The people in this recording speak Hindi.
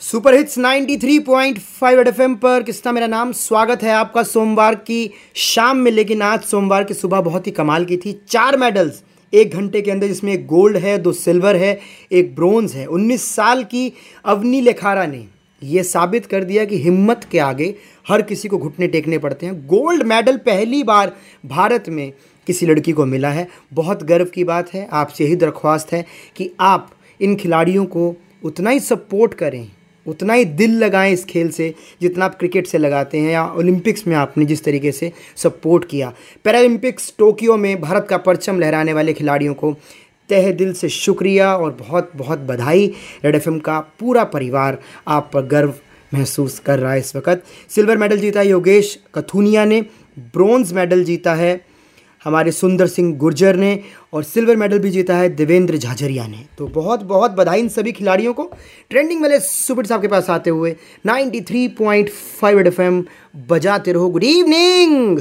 सुपर हिट्स 93.5 रेड एफएम पर। किस्ता मेरा नाम, स्वागत है आपका सोमवार की शाम में। लेकिन आज सोमवार की सुबह बहुत ही कमाल की थी। चार मेडल्स, एक घंटे के अंदर जिसमें एक गोल्ड है, दो सिल्वर है, एक ब्रोंज है। 19 साल की अवनी लेखारा ने यह साबित कर दिया कि हिम्मत के आगे हर किसी को घुटने टेकने पड़ते हैं। गोल्ड मेडल पहली बार भारत में किसी लड़की को मिला है। बहुत गर्व की बात है। आपसे यही दरख्वास्त है कि आप इन खिलाड़ियों को उतना ही सपोर्ट करें। उतना ही दिल लगाएँ इस खेल से जितना आप क्रिकेट से लगाते हैं या ओलंपिक्स में आपने जिस तरीके से सपोर्ट किया। पैरालंपिक्स टोक्यो में भारत का परचम लहराने वाले खिलाड़ियों को तह दिल से शुक्रिया और बहुत बहुत बधाई। रेड एफएम का पूरा परिवार आप पर गर्व महसूस कर रहा है इस वक्त। सिल्वर मेडल जीता योगेश कथुनिया ने ब्रॉन्ज मेडल जीता है हमारे सुंदर सिंह गुर्जर ने और सिल्वर मेडल भी जीता है देवेंद्र झाझरिया ने। तो बहुत बहुत बधाई इन सभी खिलाड़ियों को। ट्रेंडिंग वाले सुपर साहब के पास आते हुए 93.5 एफएम बजाते रहो। Good evening